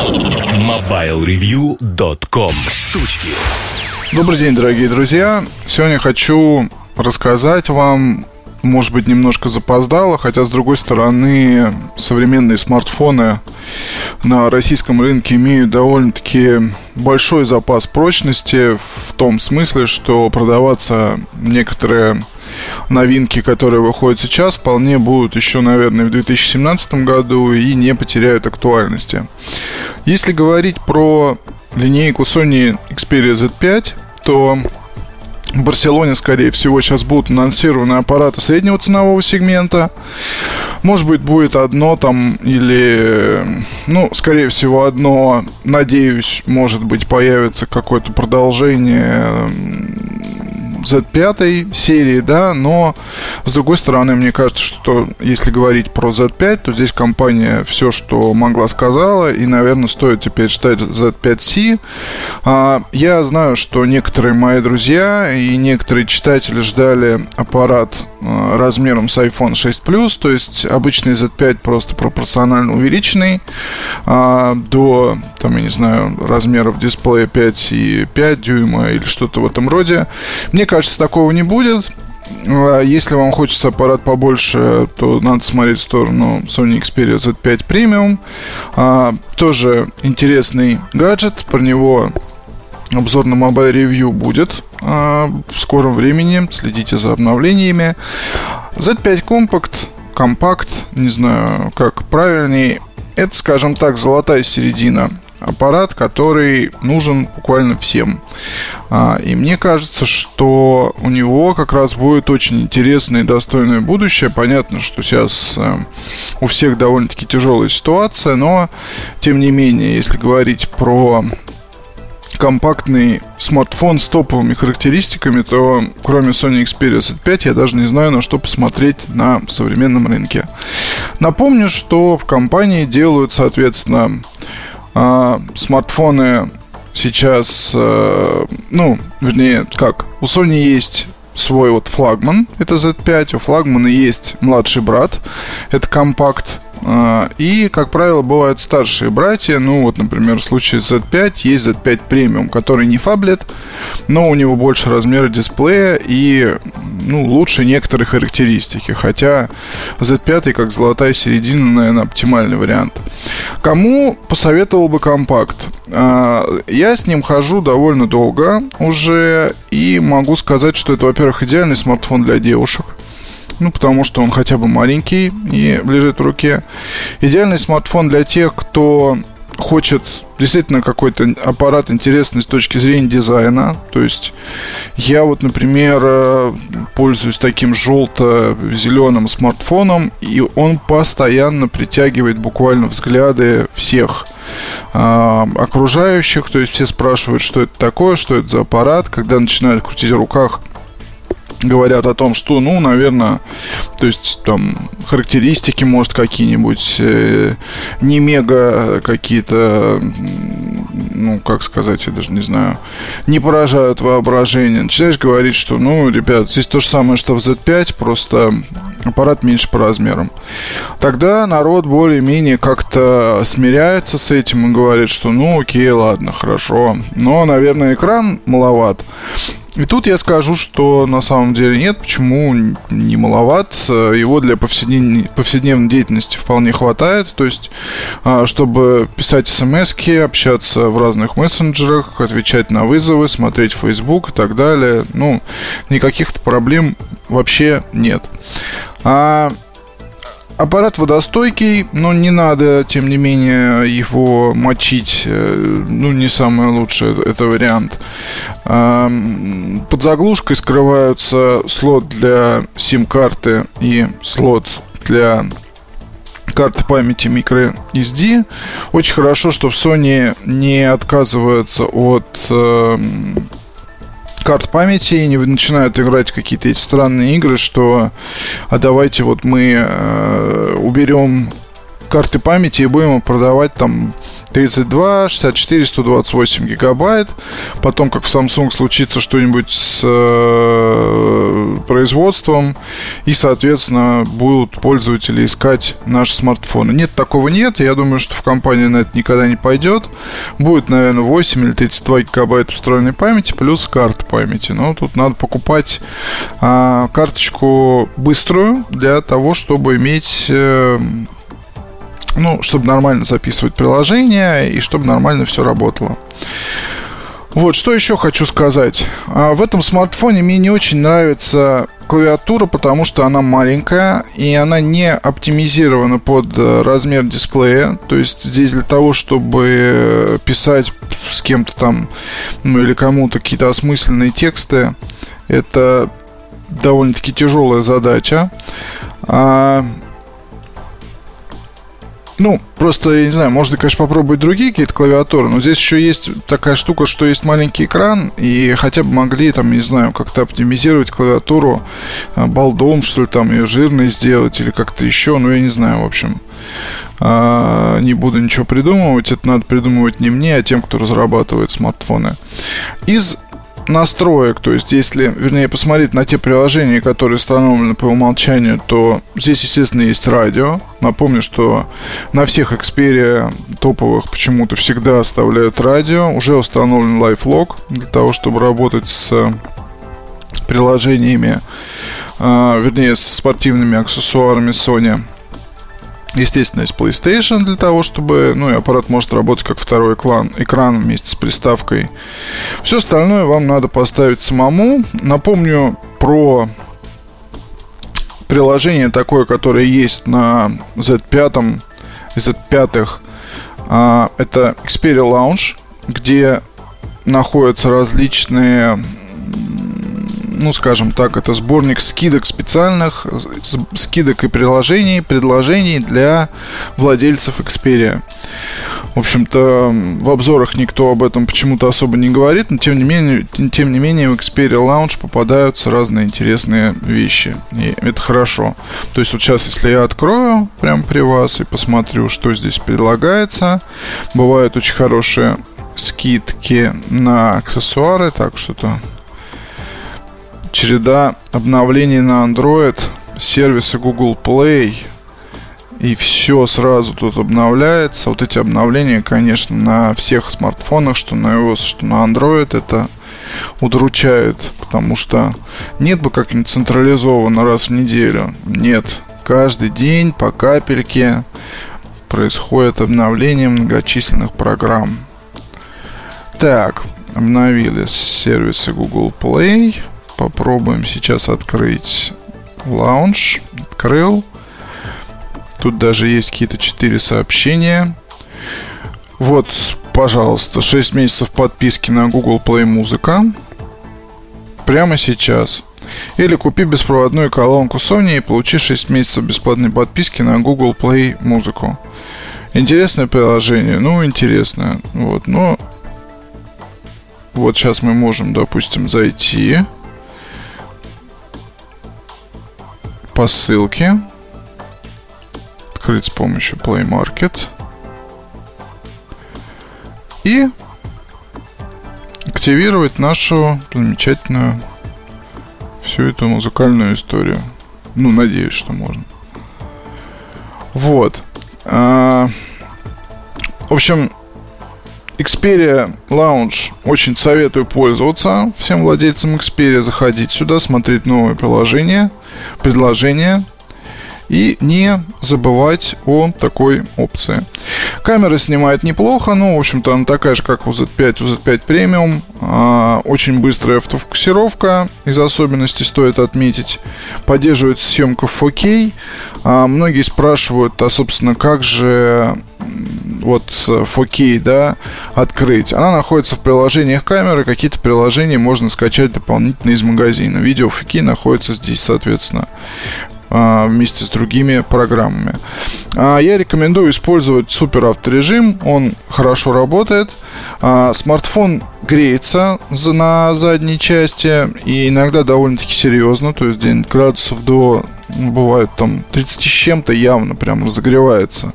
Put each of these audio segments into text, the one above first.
MobileReview.com Штучки Добрый день, дорогие друзья. Сегодня хочу рассказать вам, может быть, немножко запоздало, хотя, с другой стороны, современные смартфоны на российском рынке имеют довольно-таки большой запас прочности в том смысле, что продаваться некоторые новинки, которые выходят сейчас, вполне будут еще, наверное, в 2017 году и не потеряют актуальности. Если говорить про линейку Sony Xperia Z5, то в Барселоне, скорее всего, сейчас будут анонсированы аппараты среднего ценового сегмента. Может быть, будет одно там или, ну, скорее всего, одно, надеюсь, может быть, появится какое-то продолжение Z5 серии, да, но с другой стороны, мне кажется, что если говорить про Z5, то здесь компания все, что могла, сказала, и, наверное, стоит теперь ждать Z5C. А, я знаю, что некоторые мои друзья и некоторые читатели ждали аппарат размером с iPhone 6 Plus, то есть обычный Z5 просто пропорционально увеличенный а, до, там, я не знаю, размеров дисплея 5 и 5 дюйма или что-то в этом роде. Мне кажется, такого не будет. А, если вам хочется аппарат побольше, то надо смотреть в сторону Sony Xperia Z5 Premium. А, тоже интересный гаджет. Про него обзор на Mobile Review будет а, в скором времени. Следите за обновлениями. Z5 Compact, компакт, не знаю, как правильнее. Это, скажем так, золотая середина аппарат, который нужен буквально всем. А, и мне кажется, что у него как раз будет очень интересное и достойное будущее. Понятно, что сейчас э, у всех довольно-таки тяжелая ситуация, но тем не менее, если говорить про компактный смартфон с топовыми характеристиками, то кроме Sony Xperia Z5 я даже не знаю, на что посмотреть на современном рынке. Напомню, что в компании делают, соответственно, а, смартфоны сейчас, э, ну, вернее, как, у Sony есть свой вот флагман, это Z5, у флагмана есть младший брат, это компакт, и, как правило, бывают старшие братья. Ну, вот, например, в случае Z5 есть Z5 Premium, который не фаблет, но у него больше размера дисплея и ну, лучше некоторые характеристики. Хотя Z5 как золотая середина, наверное, оптимальный вариант. Кому посоветовал бы компакт? А, я с ним хожу довольно долго уже и могу сказать, что это, во-первых, идеальный смартфон для девушек. Ну, потому что он хотя бы маленький и лежит в руке. Идеальный смартфон для тех, кто хочет действительно какой-то аппарат интересный с точки зрения дизайна. То есть я вот, например, э, пользуюсь таким желто-зеленым смартфоном, и он постоянно притягивает буквально взгляды всех э, окружающих. То есть все спрашивают, что это такое, что это за аппарат. Когда начинают крутить в руках, говорят о том, что, ну, наверное, то есть там характеристики, может, какие-нибудь э, не мега какие-то, ну, как сказать, я даже не знаю, не поражают воображение. Начинаешь говорить, что, ну, ребят, здесь то же самое, что в Z5, просто аппарат меньше по размерам. Тогда народ более-менее как-то смиряется с этим и говорит, что, ну, окей, ладно, хорошо. Но, наверное, экран маловат. И тут я скажу, что на самом деле нет, почему не маловат. Его для повседневной, повседневной деятельности вполне хватает. То есть, а, чтобы писать смс общаться в разных мессенджерах, отвечать на вызовы, смотреть Facebook и так далее. Ну, никаких проблем вообще нет. А Аппарат водостойкий, но не надо, тем не менее, его мочить. Э, ну, не самый лучший это вариант. Под заглушкой скрываются слот для сим-карты и слот для карты памяти microSD. Очень хорошо, что в Sony не отказываются от карт памяти и не начинают играть какие-то эти странные игры, что а давайте вот мы э, уберем карты памяти и будем продавать там 32, 64, 128 гигабайт. Потом, как в Samsung, случится что-нибудь с э, производством, и, соответственно, будут пользователи искать наши смартфоны. Нет, такого нет. Я думаю, что в компании на это никогда не пойдет. Будет, наверное, 8 или 32 гигабайта встроенной памяти плюс карта памяти. Но тут надо покупать э, карточку быструю для того, чтобы иметь... Э, ну, чтобы нормально записывать приложение и чтобы нормально все работало. Вот, что еще хочу сказать. А, в этом смартфоне мне не очень нравится клавиатура, потому что она маленькая и она не оптимизирована под э, размер дисплея. То есть здесь для того, чтобы писать с кем-то там, ну или кому-то какие-то осмысленные тексты, это довольно-таки тяжелая задача. А, ну, просто, я не знаю, можно, конечно, попробовать другие какие-то клавиатуры, но здесь еще есть такая штука, что есть маленький экран, и хотя бы могли, там, не знаю, как-то оптимизировать клавиатуру а, балдом, что ли, там, ее жирной сделать или как-то еще, ну, я не знаю, в общем. А, не буду ничего придумывать, это надо придумывать не мне, а тем, кто разрабатывает смартфоны. Из настроек, то есть если, вернее, посмотреть на те приложения, которые установлены по умолчанию, то здесь, естественно, есть радио. Напомню, что на всех Xperia топовых почему-то всегда оставляют радио. Уже установлен LifeLog для того, чтобы работать с приложениями, э, вернее, с спортивными аксессуарами Sony. Естественно, есть PlayStation для того, чтобы, ну, и аппарат может работать как второй экран, экран вместе с приставкой. Все остальное вам надо поставить самому. Напомню про приложение такое, которое есть на Z5, Z5. А, это Xperia Lounge, где находятся различные ну, скажем так, это сборник скидок специальных, скидок и приложений, предложений для владельцев Xperia. В общем-то, в обзорах никто об этом почему-то особо не говорит, но тем не менее, тем не менее в Xperia Lounge попадаются разные интересные вещи. И это хорошо. То есть вот сейчас, если я открою прямо при вас и посмотрю, что здесь предлагается, бывают очень хорошие скидки на аксессуары, так что-то череда обновлений на Android, сервисы Google Play, и все сразу тут обновляется. Вот эти обновления, конечно, на всех смартфонах, что на iOS, что на Android, это удручает, потому что нет бы как-нибудь централизованно раз в неделю. Нет. Каждый день по капельке происходит обновление многочисленных программ. Так, обновились сервисы Google Play. Попробуем сейчас открыть лаунж. Открыл. Тут даже есть какие-то 4 сообщения. Вот, пожалуйста, 6 месяцев подписки на Google Play Музыка. Прямо сейчас. Или купи беспроводную колонку Sony и получи 6 месяцев бесплатной подписки на Google Play Музыку. Интересное приложение. Ну, интересное. Вот, но... Вот сейчас мы можем, допустим, зайти по ссылке. Открыть с помощью Play Market. И активировать нашу замечательную всю эту музыкальную историю. Ну, надеюсь, что можно. Вот. А, в общем, Xperia Lounge очень советую пользоваться. Всем владельцам Xperia заходить сюда, смотреть новые приложения предложение и не забывать о такой опции. Камера снимает неплохо, но, в общем-то, она такая же, как у Z5, у Z5 Premium. А, очень быстрая автофокусировка, из особенностей стоит отметить. Поддерживает съемку в 4K. А, многие спрашивают, а, собственно, как же вот 4K, да, открыть. Она находится в приложениях камеры, какие-то приложения можно скачать дополнительно из магазина. Видео 4K находится здесь, соответственно вместе с другими программами. А, я рекомендую использовать супер авторежим, он хорошо работает. А, смартфон греется на задней части и иногда довольно-таки серьезно, то есть где градусов до ну, бывает там 30 с чем-то явно прям разогревается.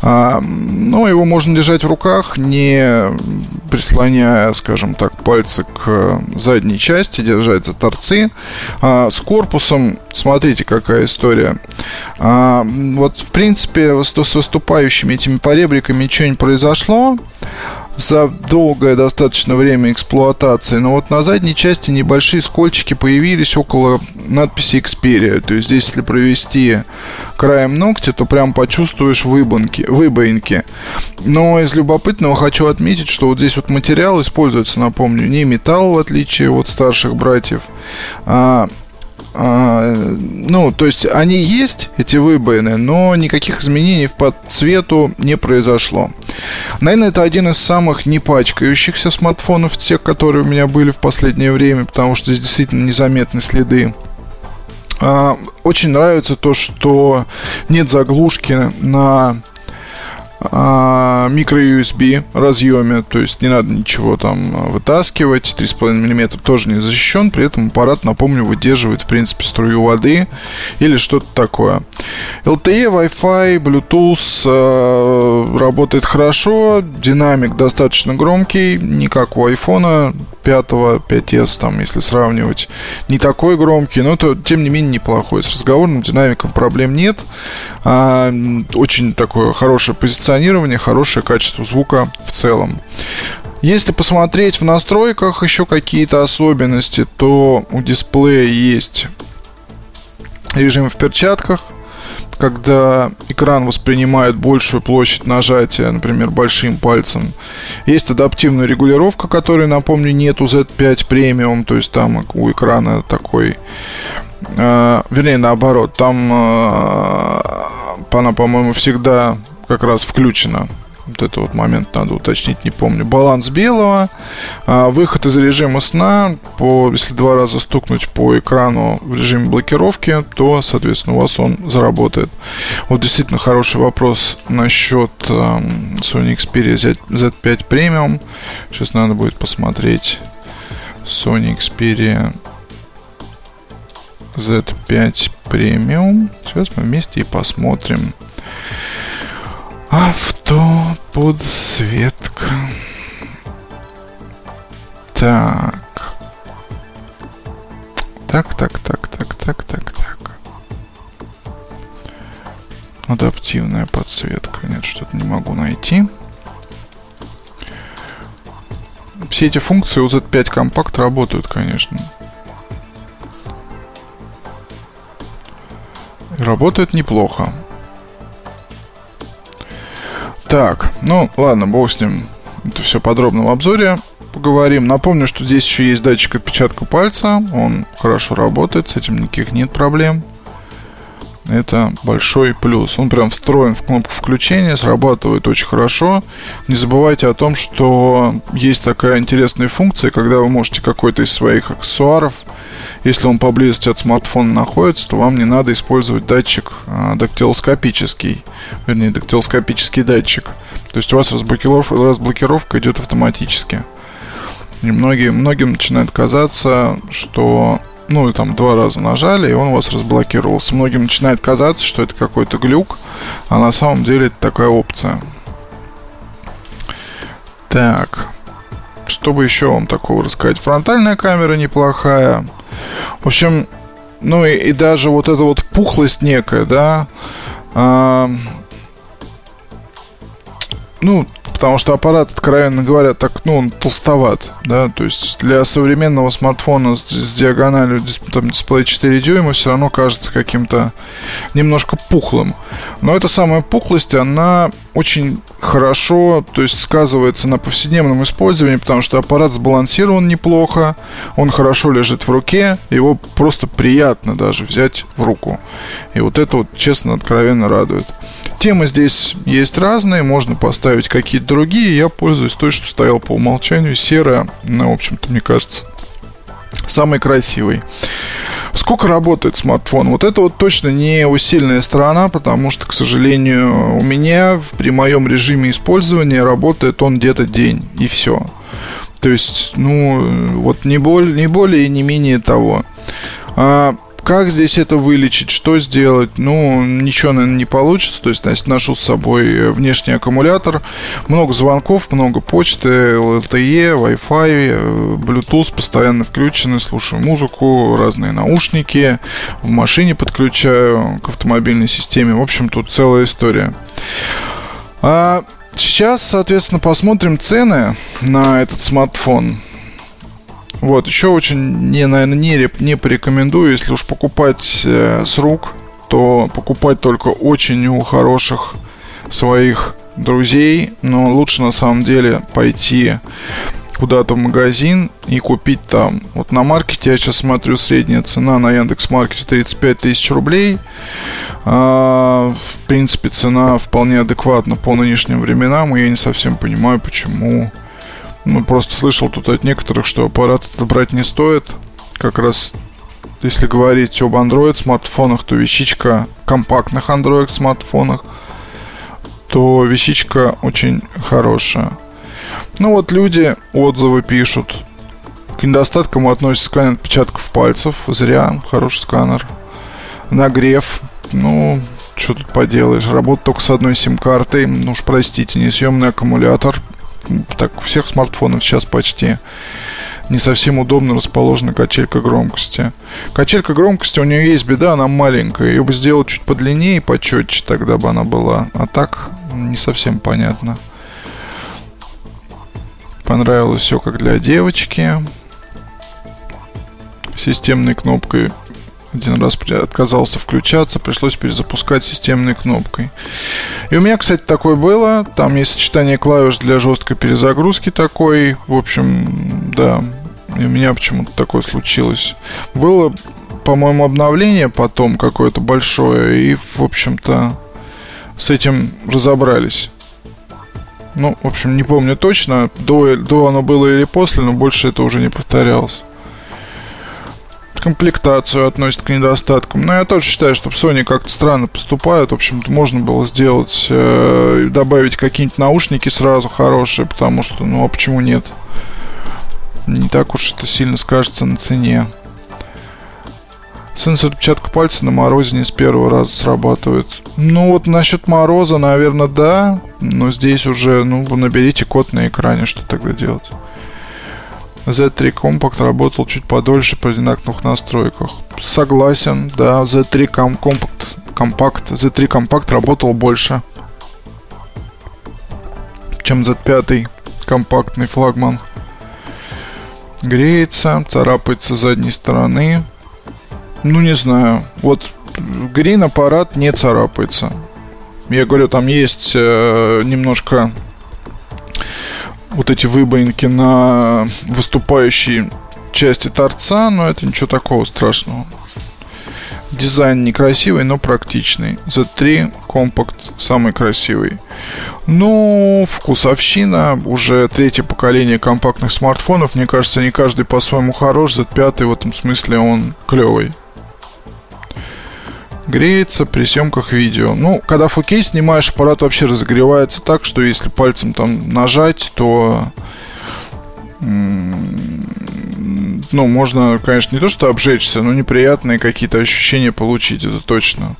А, но его можно держать в руках, не прислоняя, скажем так, пальцы к задней части, держать за торцы. А, с корпусом, смотрите, какая история. А, вот, в принципе, с выступающими этими поребриками ничего не произошло за долгое достаточно время эксплуатации. Но вот на задней части небольшие скольчики появились около надписи Xperia. То есть здесь, если провести краем ногтя, то прям почувствуешь выбанки, выбоинки. Но из любопытного хочу отметить, что вот здесь вот материал используется, напомню, не металл, в отличие от старших братьев, а а, ну, то есть они есть, эти выбоины, но никаких изменений по цвету не произошло. Наверное, это один из самых не пачкающихся смартфонов, тех, которые у меня были в последнее время, потому что здесь действительно незаметны следы. А, очень нравится то, что нет заглушки на микро-USB разъеме, то есть не надо ничего там вытаскивать, 3,5 мм тоже не защищен, при этом аппарат, напомню, выдерживает в принципе струю воды или что-то такое. LTE, Wi-Fi, Bluetooth э, работает хорошо, динамик достаточно громкий, не как у iPhone 5, 5s, там, если сравнивать, не такой громкий, но то, тем не менее неплохой. С разговорным динамиком проблем нет. А, очень такое хорошее позиционирование, хорошее качество звука в целом. Если посмотреть в настройках еще какие-то особенности, то у дисплея есть режим в перчатках, когда экран воспринимает большую площадь нажатия, например, большим пальцем. Есть адаптивная регулировка, которой, напомню, нет у Z5 Premium, то есть там у экрана такой, э, вернее, наоборот, там э, она, по-моему, всегда как раз включена вот это вот момент надо уточнить, не помню. Баланс белого. А, выход из режима сна. По, если два раза стукнуть по экрану в режиме блокировки, то, соответственно, у вас он заработает. Вот действительно хороший вопрос насчет э, Sony Xperia Z, Z5 Premium. Сейчас надо будет посмотреть Sony Xperia Z5 Premium. Сейчас мы вместе и посмотрим. Автоподсветка. Так. Так, так, так, так, так, так, так. Адаптивная подсветка. Нет, что-то не могу найти. Все эти функции у Z5 Compact работают, конечно. Работает неплохо. Так, ну ладно, бог с ним. Это все подробно в обзоре поговорим. Напомню, что здесь еще есть датчик отпечатка пальца. Он хорошо работает, с этим никаких нет проблем. Это большой плюс. Он прям встроен в кнопку включения, срабатывает очень хорошо. Не забывайте о том, что есть такая интересная функция, когда вы можете какой-то из своих аксессуаров если он поблизости от смартфона находится, то вам не надо использовать датчик а, дактилоскопический, вернее, дактилоскопический датчик. То есть у вас разблокировка, разблокировка идет автоматически. И многие, многим начинает казаться, что ну, и там два раза нажали, и он у вас разблокировался. Многим начинает казаться, что это какой-то глюк, а на самом деле это такая опция. Так, чтобы еще вам такого рассказать? Фронтальная камера неплохая. В общем, ну и, и даже вот эта вот пухлость некая, да, а, ну, потому что аппарат, откровенно говоря, так, ну, он толстоват, да, то есть для современного смартфона с, с диагональю там, дисплея 4 дюйма все равно кажется каким-то немножко пухлым. Но эта самая пухлость, она очень хорошо, то есть сказывается на повседневном использовании, потому что аппарат сбалансирован неплохо, он хорошо лежит в руке, его просто приятно даже взять в руку. И вот это вот, честно, откровенно радует. Темы здесь есть разные, можно поставить какие-то другие. Я пользуюсь той, что стоял по умолчанию. Серая, ну, в общем-то, мне кажется, самый красивый. Сколько работает смартфон? Вот это вот точно не усиленная сторона, потому что, к сожалению, у меня при моем режиме использования работает он где-то день, и все. То есть, ну, вот не, более, не более и не менее того. А, как здесь это вылечить, что сделать? Ну, ничего, наверное, не получится. То есть, значит, ношу с собой внешний аккумулятор. Много звонков, много почты, LTE, Wi-Fi, Bluetooth постоянно включены. Слушаю музыку, разные наушники. В машине подключаю к автомобильной системе. В общем, тут целая история. А сейчас, соответственно, посмотрим цены на этот смартфон. Вот, еще очень, не, наверное, не, не порекомендую, если уж покупать э, с рук, то покупать только очень у хороших своих друзей, но лучше на самом деле пойти куда-то в магазин и купить там. Вот на маркете я сейчас смотрю средняя цена на Яндекс Маркете 35 тысяч рублей. А, в принципе, цена вполне адекватна по нынешним временам, и я не совсем понимаю, почему ну, просто слышал тут от некоторых, что аппарат это брать не стоит. Как раз если говорить об Android смартфонах, то вещичка компактных Android смартфонах, то вещичка очень хорошая. Ну вот люди отзывы пишут. К недостаткам относится сканер отпечатков пальцев. Зря, хороший сканер. Нагрев. Ну, что тут поделаешь. Работает только с одной сим-картой. Ну уж простите, несъемный аккумулятор так у всех смартфонов сейчас почти не совсем удобно расположена качелька громкости. Качелька громкости у нее есть беда, она маленькая. Ее бы сделать чуть подлиннее и почетче, тогда бы она была. А так не совсем понятно. Понравилось все как для девочки. Системной кнопкой один раз отказался включаться, пришлось перезапускать системной кнопкой. И у меня, кстати, такое было. Там есть сочетание клавиш для жесткой перезагрузки такой. В общем, да, и у меня почему-то такое случилось. Было, по-моему, обновление потом какое-то большое, и, в общем-то, с этим разобрались. Ну, в общем, не помню точно, до, до оно было или после, но больше это уже не повторялось комплектацию относит к недостаткам. Но я тоже считаю, что в Sony как-то странно поступают. В общем-то, можно было сделать, э, добавить какие-нибудь наушники сразу хорошие, потому что, ну, а почему нет? Не так уж это сильно скажется на цене. Сенсор отпечатка пальца на морозе не с первого раза срабатывает. Ну вот насчет мороза, наверное, да. Но здесь уже, ну, наберите код на экране, что тогда делать. Z3 Compact работал чуть подольше при одинаковых настройках. Согласен, да, Z3 Compact, Compact, Z3 Compact работал больше, чем Z5 компактный флагман. Греется, царапается с задней стороны. Ну, не знаю. Вот Green аппарат не царапается. Я говорю, там есть э, немножко вот эти выбоинки на выступающей части торца, но это ничего такого страшного. Дизайн некрасивый, но практичный. Z3 Compact самый красивый. Ну, вкусовщина. Уже третье поколение компактных смартфонов. Мне кажется, не каждый по-своему хорош. Z5 в этом смысле он клевый греется при съемках видео. Ну, когда 4К снимаешь, аппарат вообще разогревается так, что если пальцем там нажать, то ну, можно, конечно, не то что обжечься, но неприятные какие-то ощущения получить, это точно.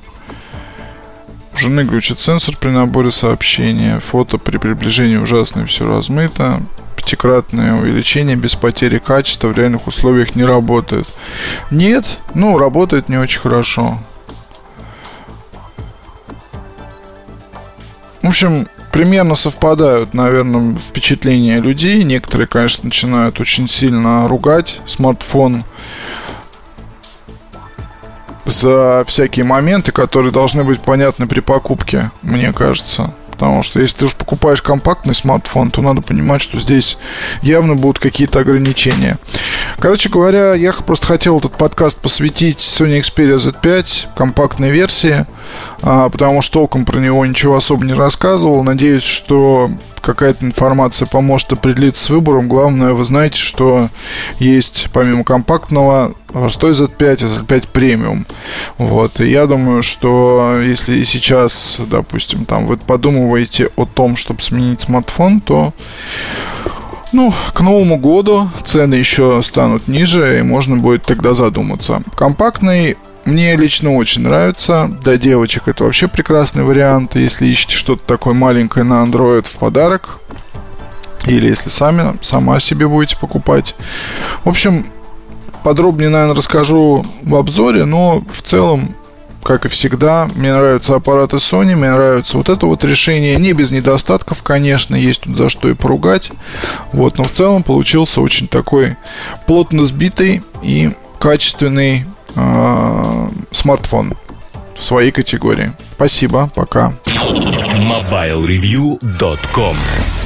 Жены глючит сенсор при наборе сообщения, фото при приближении ужасное, все размыто, пятикратное увеличение без потери качества в реальных условиях не работает. Нет, ну, работает не очень хорошо. Общем, примерно совпадают, наверное, впечатления людей. Некоторые, конечно, начинают очень сильно ругать смартфон за всякие моменты, которые должны быть понятны при покупке, мне кажется. Потому что если ты уж покупаешь компактный смартфон, то надо понимать, что здесь явно будут какие-то ограничения. Короче говоря, я просто хотел этот подкаст посвятить Sony Xperia Z5 компактной версии, а, потому что толком про него ничего особо не рассказывал. Надеюсь, что какая-то информация поможет определиться с выбором. Главное, вы знаете, что есть помимо компактного простой Z5 и Z5 премиум. Вот. И я думаю, что если сейчас, допустим, там вы подумываете о том, чтобы сменить смартфон, то ну, к Новому году цены еще станут ниже, и можно будет тогда задуматься. Компактный мне лично очень нравится. Для девочек это вообще прекрасный вариант. Если ищете что-то такое маленькое на Android в подарок, или если сами, сама себе будете покупать. В общем, подробнее, наверное, расскажу в обзоре, но в целом как и всегда, мне нравятся аппараты Sony, мне нравится вот это вот решение. Не без недостатков, конечно, есть тут за что и поругать. Вот, но в целом получился очень такой плотно сбитый и качественный э, смартфон в своей категории. Спасибо, пока.